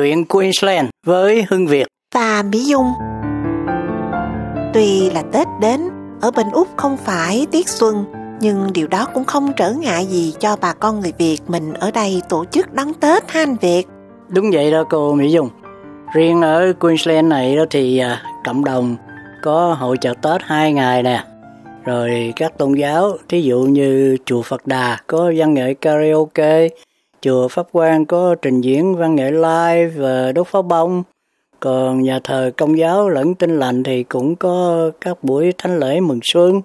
chuyện Queensland với Hưng Việt và Mỹ Dung. Tuy là Tết đến, ở bên Úc không phải tiết xuân, nhưng điều đó cũng không trở ngại gì cho bà con người Việt mình ở đây tổ chức đón Tết ha anh Việt. Đúng vậy đó cô Mỹ Dung. Riêng ở Queensland này đó thì à, cộng đồng có hội chợ Tết hai ngày nè. Rồi các tôn giáo, thí dụ như chùa Phật Đà có văn nghệ karaoke, chùa Pháp Quang có trình diễn văn nghệ live và đốt pháo bông. Còn nhà thờ công giáo lẫn tinh lành thì cũng có các buổi thánh lễ mừng xuân.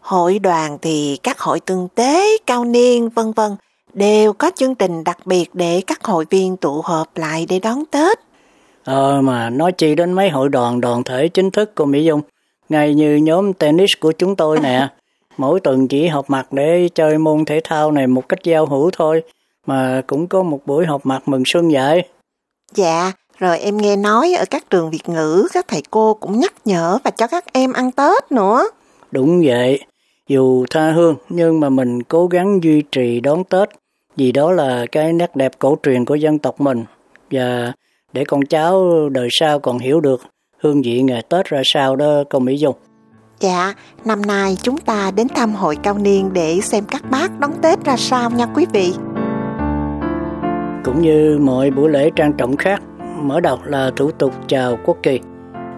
Hội đoàn thì các hội tương tế, cao niên, vân vân đều có chương trình đặc biệt để các hội viên tụ họp lại để đón Tết. Ờ mà nói chi đến mấy hội đoàn đoàn thể chính thức của Mỹ Dung, ngay như nhóm tennis của chúng tôi nè, mỗi tuần chỉ họp mặt để chơi môn thể thao này một cách giao hữu thôi, mà cũng có một buổi họp mặt mừng xuân vậy. Dạ, rồi em nghe nói ở các trường Việt ngữ các thầy cô cũng nhắc nhở và cho các em ăn Tết nữa. Đúng vậy, dù tha hương nhưng mà mình cố gắng duy trì đón Tết vì đó là cái nét đẹp cổ truyền của dân tộc mình và để con cháu đời sau còn hiểu được hương vị ngày Tết ra sao đó cô Mỹ Dung. Dạ, năm nay chúng ta đến thăm hội cao niên để xem các bác đón Tết ra sao nha quý vị. Cũng như mọi buổi lễ trang trọng khác, mở đầu là thủ tục chào quốc kỳ.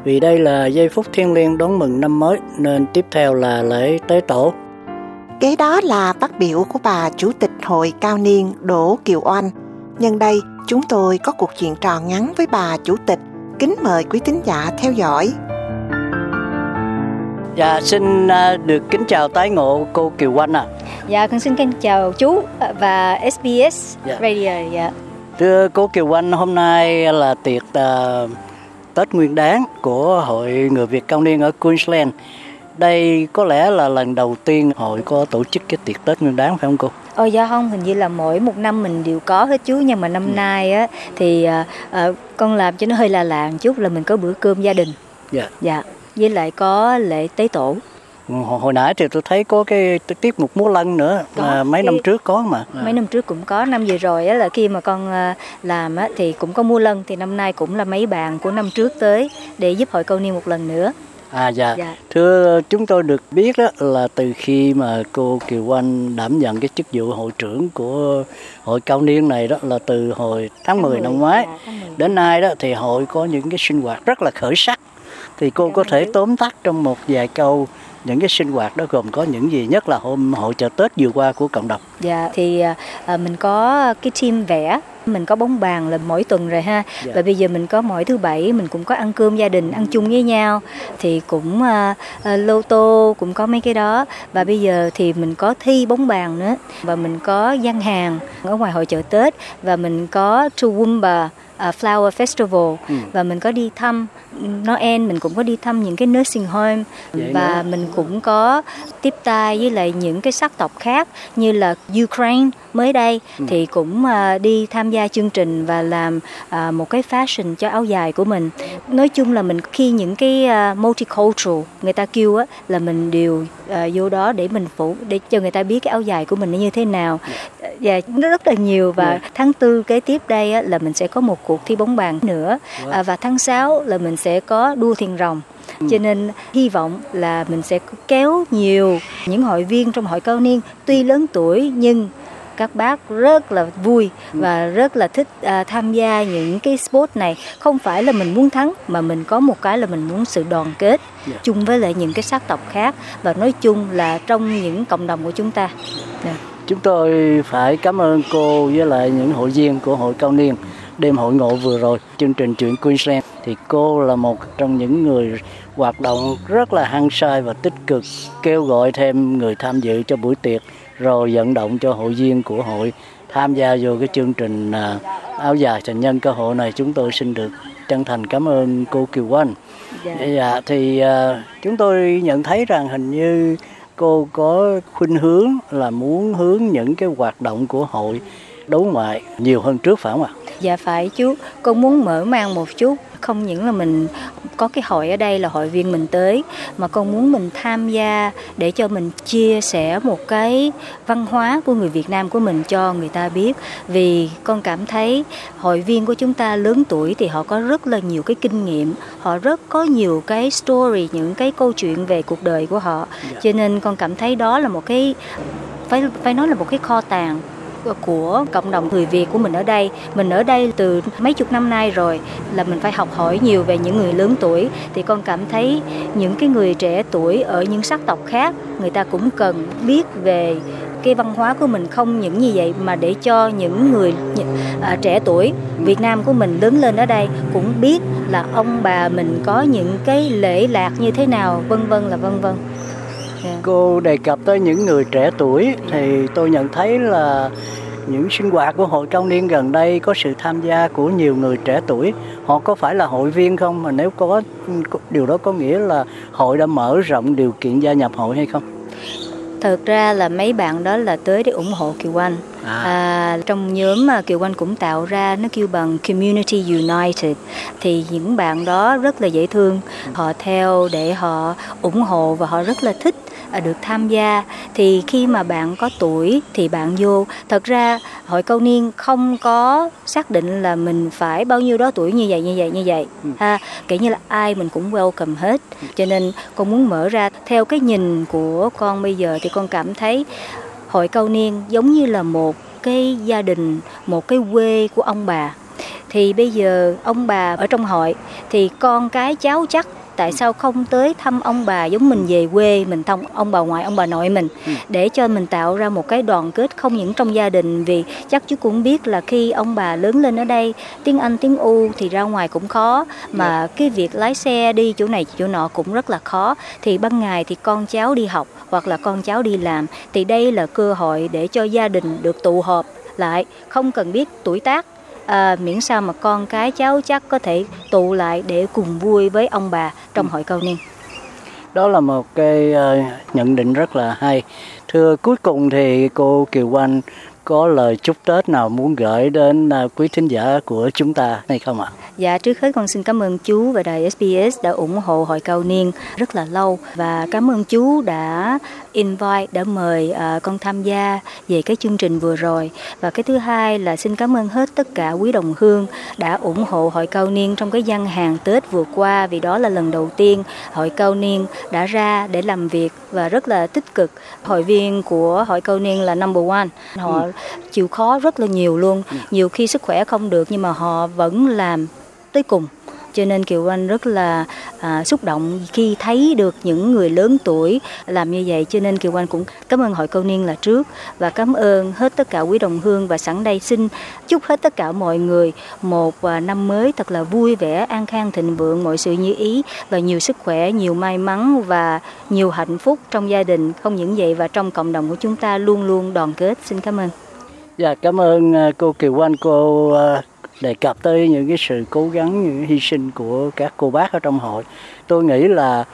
Vì đây là giây phút thiêng liêng đón mừng năm mới nên tiếp theo là lễ tế tổ. Kế đó là phát biểu của bà Chủ tịch Hội Cao Niên Đỗ Kiều Oanh. Nhân đây, chúng tôi có cuộc chuyện trò ngắn với bà Chủ tịch. Kính mời quý tín giả theo dõi. Dạ, xin à, được kính chào tái ngộ cô Kiều Oanh à. Dạ, con xin kính chào chú và SBS dạ. Radio. Dạ. Thưa cô Kiều Oanh, hôm nay là tiệc uh, Tết Nguyên Đán của Hội Người Việt Cao Niên ở Queensland. Đây có lẽ là lần đầu tiên hội có tổ chức cái tiệc Tết Nguyên Đán phải không cô? Ồ dạ không, hình như là mỗi một năm mình đều có hết chú nhưng mà năm ừ. nay á thì à, con làm cho nó hơi là làng chút là mình có bữa cơm gia đình. Dạ. Dạ, với lại có lễ tế tổ. Hồi, hồi nãy thì tôi thấy có cái tiết mục múa lân nữa có, mà mấy cái... năm trước có mà. Mấy năm trước cũng có, năm vừa rồi á là khi mà con à, làm á thì cũng có mua lân thì năm nay cũng là mấy bạn của năm trước tới để giúp hội câu niên một lần nữa. À dạ. dạ. Thưa chúng tôi được biết đó là từ khi mà cô Kiều Anh đảm nhận cái chức vụ hội trưởng của hội cao niên này đó là từ hồi tháng, tháng 10, 10 năm ngoái dạ, đến nay đó thì hội có những cái sinh hoạt rất là khởi sắc. Thì cô có thể tóm tắt trong một vài câu những cái sinh hoạt đó gồm có những gì nhất là hôm hội chợ Tết vừa qua của cộng đồng. Dạ thì à, mình có cái team vẽ mình có bóng bàn là mỗi tuần rồi ha. Dạ. và bây giờ mình có mỗi thứ bảy mình cũng có ăn cơm gia đình ăn chung với nhau. Thì cũng uh, uh, lô tô cũng có mấy cái đó. Và bây giờ thì mình có thi bóng bàn nữa. Và mình có gian hàng ở ngoài hội chợ Tết. Và mình có Toowoomba uh, Flower Festival ừ. và mình có đi thăm Noel mình cũng có đi thăm những cái nursing home Vậy và nữa. mình cũng có tiếp tay với lại những cái sắc tộc khác như là Ukraine mới đây ừ. thì cũng uh, đi tham gia chương trình và làm uh, một cái fashion cho áo dài của mình nói chung là mình khi những cái uh, multicultural người ta kêu á là mình đều uh, vô đó để mình phụ để cho người ta biết cái áo dài của mình nó như thế nào và dạ. yeah, nó rất là nhiều và yeah. Dạ. tháng tư kế tiếp đây á, là mình sẽ có một cuộc thi bóng bàn nữa uh, và tháng 6 là mình sẽ có đua thuyền rồng ừ. cho nên hy vọng là mình sẽ kéo nhiều những hội viên trong hội cao niên tuy lớn tuổi nhưng các bác rất là vui ừ. và rất là thích à, tham gia những cái sport này không phải là mình muốn thắng mà mình có một cái là mình muốn sự đoàn kết yeah. Dạ. chung với lại những cái sắc tộc khác và nói chung là trong những cộng đồng của chúng ta yeah. Chúng tôi phải cảm ơn cô với lại những hội viên của hội cao niên đêm hội ngộ vừa rồi chương trình chuyện Queensland thì cô là một trong những người hoạt động rất là hăng say và tích cực kêu gọi thêm người tham dự cho buổi tiệc rồi vận động cho hội viên của hội tham gia vô cái chương trình à, áo dài thành nhân cơ hội này chúng tôi xin được chân thành cảm ơn cô Kiều Anh. Dạ. dạ thì uh, chúng tôi nhận thấy rằng hình như cô có khuynh hướng là muốn hướng những cái hoạt động của hội đối ngoại nhiều hơn trước phải không ạ? Dạ phải chú, con muốn mở mang một chút. Không những là mình có cái hội ở đây là hội viên mình tới mà con muốn mình tham gia để cho mình chia sẻ một cái văn hóa của người Việt Nam của mình cho người ta biết. Vì con cảm thấy hội viên của chúng ta lớn tuổi thì họ có rất là nhiều cái kinh nghiệm họ rất có nhiều cái story những cái câu chuyện về cuộc đời của họ. Dạ. cho nên con cảm thấy đó là một cái phải phải nói là một cái kho tàng của cộng đồng người Việt của mình ở đây. Mình ở đây từ mấy chục năm nay rồi là mình phải học hỏi nhiều về những người lớn tuổi thì con cảm thấy những cái người trẻ tuổi ở những sắc tộc khác người ta cũng cần biết về cái văn hóa của mình không những như vậy mà để cho những người à, trẻ tuổi Việt Nam của mình lớn lên ở đây cũng biết là ông bà mình có những cái lễ lạc như thế nào vân vân là vân vân yeah. Cô đề cập tới những người trẻ tuổi thì tôi nhận thấy là những sinh hoạt của hội cao niên gần đây có sự tham gia của nhiều người trẻ tuổi họ có phải là hội viên không mà nếu có điều đó có nghĩa là hội đã mở rộng điều kiện gia nhập hội hay không Thực ra là mấy bạn đó là tới để ủng hộ Kiều Anh. À. À, trong nhóm mà Kiều Anh cũng tạo ra nó kêu bằng Community United thì những bạn đó rất là dễ thương. Họ theo để họ ủng hộ và họ rất là thích được tham gia thì khi mà bạn có tuổi thì bạn vô. Thật ra hội câu niên không có xác định là mình phải bao nhiêu đó tuổi như vậy như vậy như vậy. Ừ. ha kiểu như là ai mình cũng welcome hết. Cho nên con muốn mở ra theo cái nhìn của con bây giờ thì con cảm thấy hội câu niên giống như là một cái gia đình một cái quê của ông bà. Thì bây giờ ông bà ở trong hội thì con cái cháu chắc tại sao không tới thăm ông bà giống mình về quê mình thăm ông bà ngoại ông bà nội mình ừ. để cho mình tạo ra một cái đoàn kết không những trong gia đình vì chắc chú cũng biết là khi ông bà lớn lên ở đây tiếng Anh tiếng U thì ra ngoài cũng khó mà dạ. cái việc lái xe đi chỗ này chỗ nọ cũng rất là khó thì ban ngày thì con cháu đi học hoặc là con cháu đi làm thì đây là cơ hội để cho gia đình được tụ họp lại không cần biết tuổi tác à, miễn sao mà con cái cháu chắc có thể tụ lại để cùng vui với ông bà trong hội cầu niên. Đó là một cái uh, nhận định rất là hay. Thưa cuối cùng thì cô Kiều Anh có lời chúc Tết nào muốn gửi đến uh, quý thính giả của chúng ta hay không ạ? Dạ, trước hết con xin cảm ơn chú và đài SBS đã ủng hộ hội cao niên rất là lâu và cảm ơn chú đã invite đã mời uh, con tham gia về cái chương trình vừa rồi và cái thứ hai là xin cảm ơn hết tất cả quý đồng hương đã ủng hộ hội cao niên trong cái gian hàng Tết vừa qua vì đó là lần đầu tiên hội cao niên đã ra để làm việc và rất là tích cực hội viên của hội cao niên là number one họ ừ. Chịu khó rất là nhiều luôn. Ừ. nhiều khi sức khỏe không được nhưng mà họ vẫn làm tới cùng. Cho nên Kiều Anh rất là à, xúc động khi thấy được những người lớn tuổi làm như vậy. Cho nên Kiều Anh cũng cảm ơn hội câu niên là trước và cảm ơn hết tất cả quý đồng hương và sẵn đây xin chúc hết tất cả mọi người một à, năm mới thật là vui vẻ an khang thịnh vượng mọi sự như ý và nhiều sức khỏe nhiều may mắn và nhiều hạnh phúc trong gia đình. Không những vậy và trong cộng đồng của chúng ta luôn luôn đoàn kết. Xin cảm ơn Dạ cảm ơn à, cô Kiều Anh, cô à, đề cập tới những cái sự cố gắng, những hy sinh của các cô bác ở trong hội. Tôi nghĩ là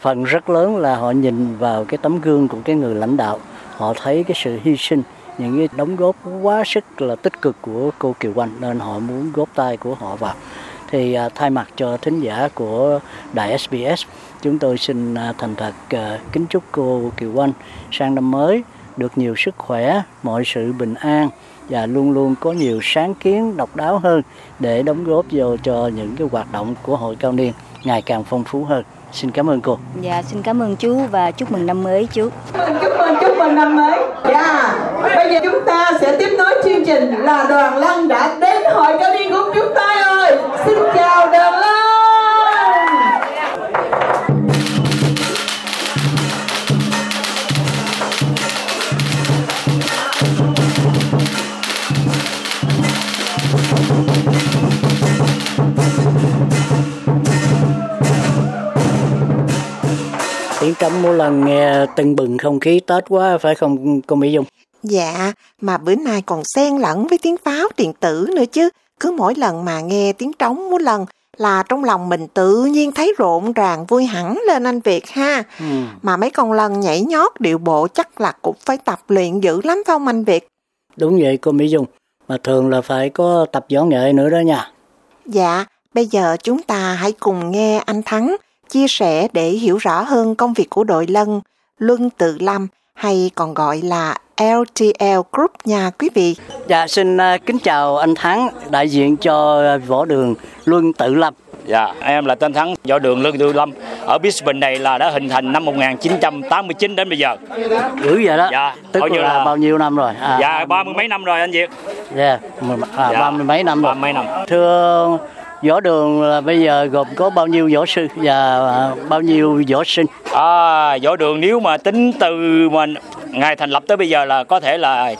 phần rất lớn là họ nhìn vào cái tấm gương của cái người lãnh đạo. Họ thấy cái sự hy sinh, những cái đóng góp quá sức là tích cực của cô Kiều Anh, nên họ muốn góp tay của họ vào. Thì à, thay mặt cho thính giả của đài SBS chúng tôi xin thành thật kính chúc cô Kiều Anh sang năm mới được nhiều sức khỏe mọi sự bình an và luôn luôn có nhiều sáng kiến độc đáo hơn để đóng góp vô cho những cái hoạt động của hội cao niên ngày càng phong phú hơn. Xin cảm ơn cô. Dạ, xin cảm ơn chú và chúc mừng năm mới chú. Chúc mừng, chúc mừng năm mới. Dạ, bây giờ chúng ta sẽ tiếp nối chương trình là đoàn lăng đã đến hội cao niên Trống mỗi lần nghe tưng bừng không khí Tết quá phải không cô Mỹ Dung? Dạ, mà bữa nay còn xen lẫn với tiếng pháo điện tử nữa chứ. Cứ mỗi lần mà nghe tiếng trống mỗi lần là trong lòng mình tự nhiên thấy rộn ràng vui hẳn lên anh Việt ha. Ừ. Mà mấy con lần nhảy nhót điệu bộ chắc là cũng phải tập luyện dữ lắm phải không anh Việt? Đúng vậy cô Mỹ Dung. mà thường là phải có tập võ nghệ nữa đó nha. Dạ, bây giờ chúng ta hãy cùng nghe anh Thắng chia sẻ để hiểu rõ hơn công việc của đội Lân, Luân Tự Lâm hay còn gọi là LTL Group nha quý vị. Dạ, xin uh, kính chào anh Thắng, đại diện cho võ đường Luân Tự Lâm. Dạ, em là tên Thắng, võ đường Lương Tư Lâm ở Brisbane này là đã hình thành năm 1989 đến bây giờ. Dữ vậy đó. Dạ, tức coi như là, là- bao nhiêu năm rồi? À, Dạ, ba mươi mấy năm rồi anh Việt. dạ, mười- à, Dạ, ba mươi mấy năm rồi. ba mươi mấy năm. Thưa võ đường là bây giờ gồm có bao nhiêu võ sư và à, bao nhiêu võ sinh? À, võ đường nếu mà tính từ mà ngày thành lập tới bây giờ là có thể là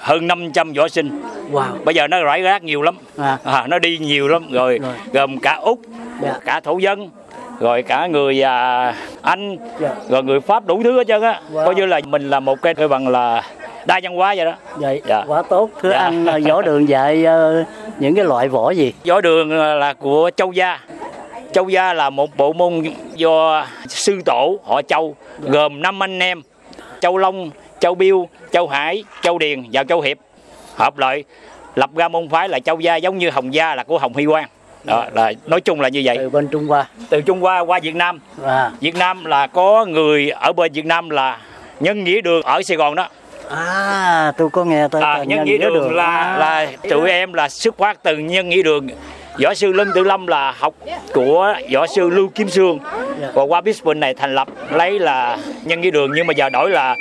hơn 500 võ sinh. Wow. Bây giờ nó rải rác nhiều lắm. À. À, nó đi nhiều lắm rồi, Rồi. gồm cả Úc, Dạ. cả thổ dân, rồi cả người à, Anh, Dạ. rồi người Pháp đủ thứ hết trơn á. Wow. Coi như là mình là một cái cái bằng là đa văn hóa vậy đó. Vậy Dạ. quá tốt. Thưa Dạ. anh à, võ đường dạy ờ, những cái loại võ gì? Võ đường là của Châu Gia. Châu Gia là một bộ môn do sư tổ họ Châu gồm năm anh em Châu Long, Châu Biêu, Châu Hải, Châu Điền và Châu Hiệp hợp lại lập ra môn phái là Châu Gia giống như Hồng Gia là của Hồng Hy Quang. Đó là nói chung là như vậy. Từ bên Trung Hoa. Từ Trung Hoa qua Việt Nam. À, Việt Nam là có người ở bên Việt Nam là Nhân Nghĩa Đường ở Sài Gòn đó. À tôi có nghe tới À, nhân nghĩa đường, là À, là tụi em là xuất phát từ nhân nghĩa đường võ sư Lân Tử Lâm là học của võ sư Lưu Kim Sương Dạ. và qua Brisbane này thành lập lấy là nhân nghĩa đường nhưng mà giờ đổi là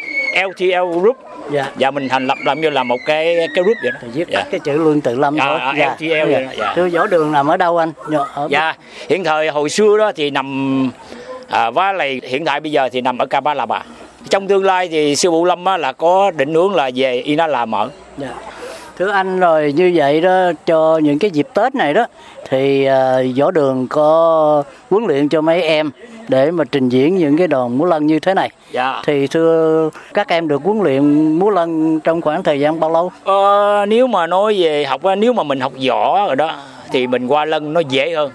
LTL Group Dạ. và mình thành lập làm như là một cái cái group vậy đó viết dạ. cái chữ Luân Tự Lâm À, thôi. à, LTL vậy đó, dạ. Thưa võ đường nằm ở đâu anh? Dạ, Ở dạ hiện thời hồi xưa đó thì nằm à, và lại hiện tại bây giờ thì nằm ở Ca La Bà trong tương lai thì sư phụ Lâm á, là có định hướng là về Ina là mở Dạ. Thưa anh rồi như vậy đó cho những cái dịp Tết này đó thì à, võ đường có huấn luyện cho mấy em để mà trình diễn những cái đòn múa lân như thế này. dạ Thì thưa các em được huấn luyện múa lân trong khoảng thời gian bao lâu? Ờ, nếu mà nói về học nếu mà mình học võ rồi đó thì mình qua lân nó dễ hơn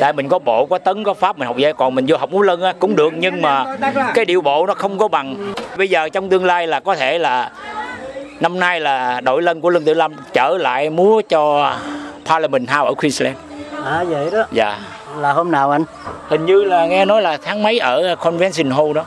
tại mình có bộ có tấn có pháp mình học dễ còn mình vô học múa lân á, cũng được nhưng mà cái điệu bộ nó không có bằng bây giờ trong tương lai là có thể là năm nay là đội lân của lân tự lâm trở lại múa cho Parliament House ở Queensland À vậy đó. dạ Là hôm nào anh? hình như là nghe nói là tháng mấy ở Convention Hall đó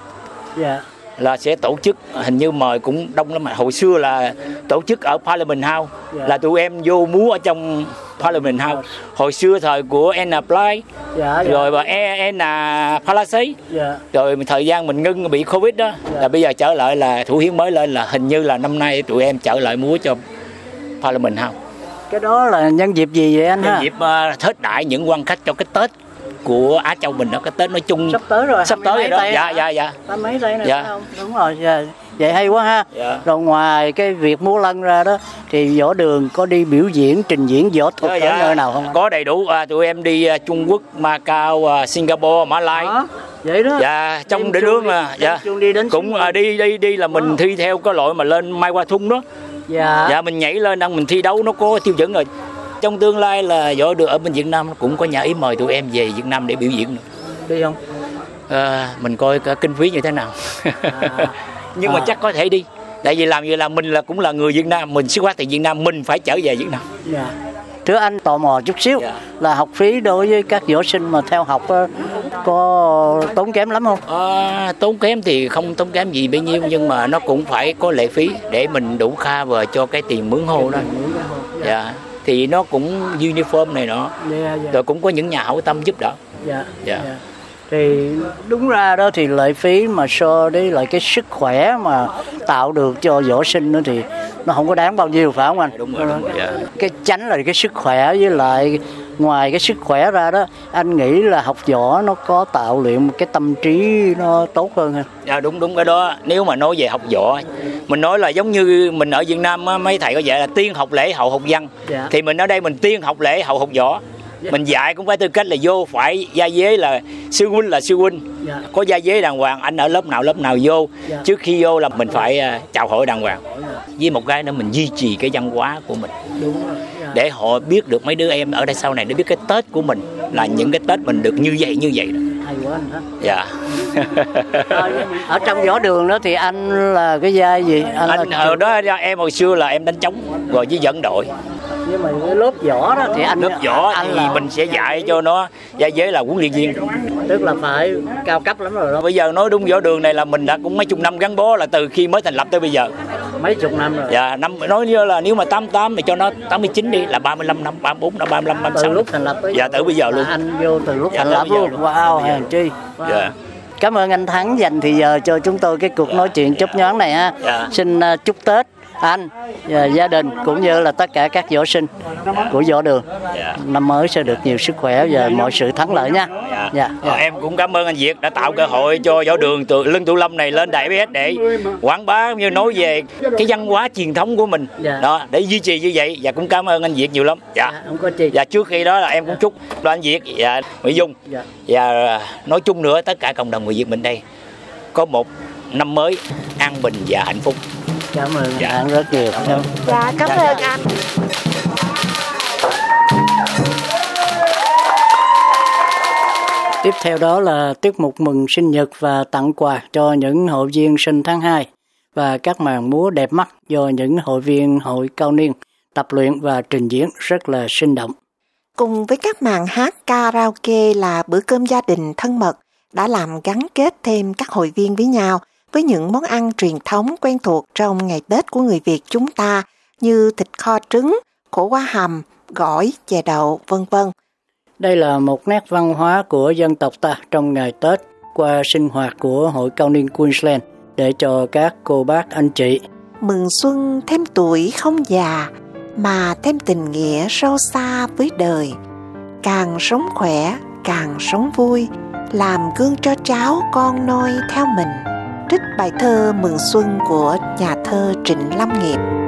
Dạ. Là sẽ tổ chức hình như mời cũng đông lắm mà hồi xưa là tổ chức ở Parliament House Dạ. là tụi em vô múa ở trong Parliament House hồi xưa thời của Anna Blythe Dạ. dạ. rồi bà E- Anna Palace Dạ. rồi thời gian mình ngưng bị Covid đó Dạ. là bây giờ trở lại là thủ hiến mới lên là hình như là năm nay tụi em trở lại múa cho Parliament House Cái đó là nhân dịp gì vậy anh nhân ha? dịp uh, thết đại những quan khách cho cái Tết của Á Châu mình đó cái Tết nói chung Sắp tới rồi. sắp tới rồi đó dạ tây dạ dạ Tám mấy đây này Dạ. không? Đúng rồi. Dạ. Vậy hay quá ha. Dạ. Rồi ngoài cái việc múa lân ra đó thì võ đường có đi biểu diễn, trình diễn võ thuật Dạ, ở nơi nào không? Có đầy đủ à, tụi em đi à, Trung Quốc, Macau, à, Singapore, Mã Lai. Vậy đó. Dạ, trong đi- là đem dạ. đi đến Cũng à, đi đi đi là mình Đó. thi theo cái loại mà lên Mai Hoa Thung đó. Dạ. Dạ mình nhảy lên đang mình thi đấu nó có tiêu chuẩn rồi. Trong tương lai là võ được ở bên Việt Nam cũng có nhà ý mời tụi em về Việt Nam để biểu diễn nữa. Đi không? À, mình coi cả kinh phí như thế nào. Nhưng mà À. chắc có thể đi. Tại vì làm vậy là mình là cũng là người Việt Nam, mình xuất phát từ Việt Nam, mình phải trở về Việt Nam. Dạ. Thưa anh tò mò chút xíu Dạ. là học phí đối với các võ sinh mà theo học ờ, có tốn kém lắm không? À, tốn kém thì không tốn kém gì bấy nhiêu nhưng mà nó cũng phải có lệ phí để mình đủ cover cho cái tiền mướn hô đó dạ thì nó cũng uniform này nọ Dạ, dạ. rồi cũng có những nhà hảo tâm giúp đỡ dạ. Dạ. Thì đúng ra đó thì lệ phí mà so với lại cái sức khỏe mà tạo được cho võ sinh đó thì nó không có đáng bao nhiêu phải không anh? đúng rồi đúng rồi dạ. Cái tránh là cái sức khỏe với lại ngoài cái sức khỏe ra đó anh nghĩ là học võ nó có tạo luyện một cái tâm trí nó tốt hơn ha. dạ đúng đúng cái đó nếu mà nói về học võ mình nói là giống như mình ở Việt Nam á, mấy thầy có dạy là tiên học lễ hậu học văn Dạ. thì mình ở đây mình tiên học lễ hậu học võ mình dạy cũng phải tư cách là vô phải gia dế là sư huynh là sư huynh Dạ. có gia dế đàng hoàng anh ở lớp nào lớp nào vô Dạ. trước khi vô là mình phải à, chào hỏi đàng hoàng với một cái nữa mình duy trì cái văn hóa của mình Đúng rồi. Dạ. để họ biết được mấy đứa em ở đây sau này để biết cái tết của mình là những cái tết mình được như vậy như vậy đó. Hay quá anh ha. Dạ. Ở trong võ đường đó thì anh là cái vai gì? Anh, anh ở đó em hồi xưa là em đánh trống rồi với dẫn đội. Nhưng mà cái lớp võ đó thì anh lớp võ anh thì là, mình sẽ dạy cho nó gia giới là huấn luyện viên. Tức là phải cao cấp lắm rồi đó. Bây giờ nói đúng võ đường này là mình đã cũng mấy chục năm gắn bó là từ khi mới thành lập tới bây giờ mấy chục năm rồi. Dạ năm nói như là nếu mà 88 thì cho nó 89 đi là 35 năm 34 năm 35 từ 36 lúc thành lập tới dạ từ bây giờ luôn. anh vô từ lúc Dạ, thành lập luôn. wow hèn chi. Wow. dạ. Cảm ơn anh Thắng dành thì giờ cho chúng tôi cái cuộc nói chuyện chúc nhoáng này ha. Dạ. Xin à, chúc Tết anh và gia đình cũng như là tất cả các võ sinh của võ đường. dạ Năm mới sẽ được nhiều sức khỏe và mọi sự thắng lợi nha. Dạ. Dạ. Ờ, em cũng cảm ơn anh Việt đã tạo cơ hội cho võ đường từ lưng tụ lâm này lên đại BS để quảng bá như nói về cái văn hóa truyền thống của mình Dạ. đó để duy trì như vậy và cũng cảm ơn anh Việt nhiều lắm dạ Dạ, không có chi. và trước khi đó là em cũng chúc cho anh Việt và Mỹ Dung Dạ. và nói chung nữa tất cả cộng đồng người Việt mình đây có một năm mới an bình và hạnh phúc Cảm ơn Dạ. anh rất nhiều. Cảm- Dạ, cảm ơn anh. Tiếp theo đó là tiết mục mừng sinh nhật và tặng quà cho những hội viên sinh tháng 2 và các màn múa đẹp mắt do những hội viên hội cao niên tập luyện và trình diễn rất là sinh động. Cùng với các màn hát karaoke là bữa cơm gia đình thân mật đã làm gắn kết thêm các hội viên với nhau với những món ăn truyền thống quen thuộc trong ngày Tết của người Việt chúng ta như thịt kho trứng, khổ qua hầm, gỏi, chè đậu, vân vân. Đây là một nét văn hóa của dân tộc ta trong ngày Tết qua sinh hoạt của Hội Cao niên Queensland để cho các cô bác anh chị. Mừng xuân thêm tuổi không già mà thêm tình nghĩa sâu xa với đời. Càng sống khỏe, càng sống vui, làm gương cho cháu con noi theo mình. Trích bài thơ Mừng Xuân của nhà thơ Trịnh Lâm Nghiệp.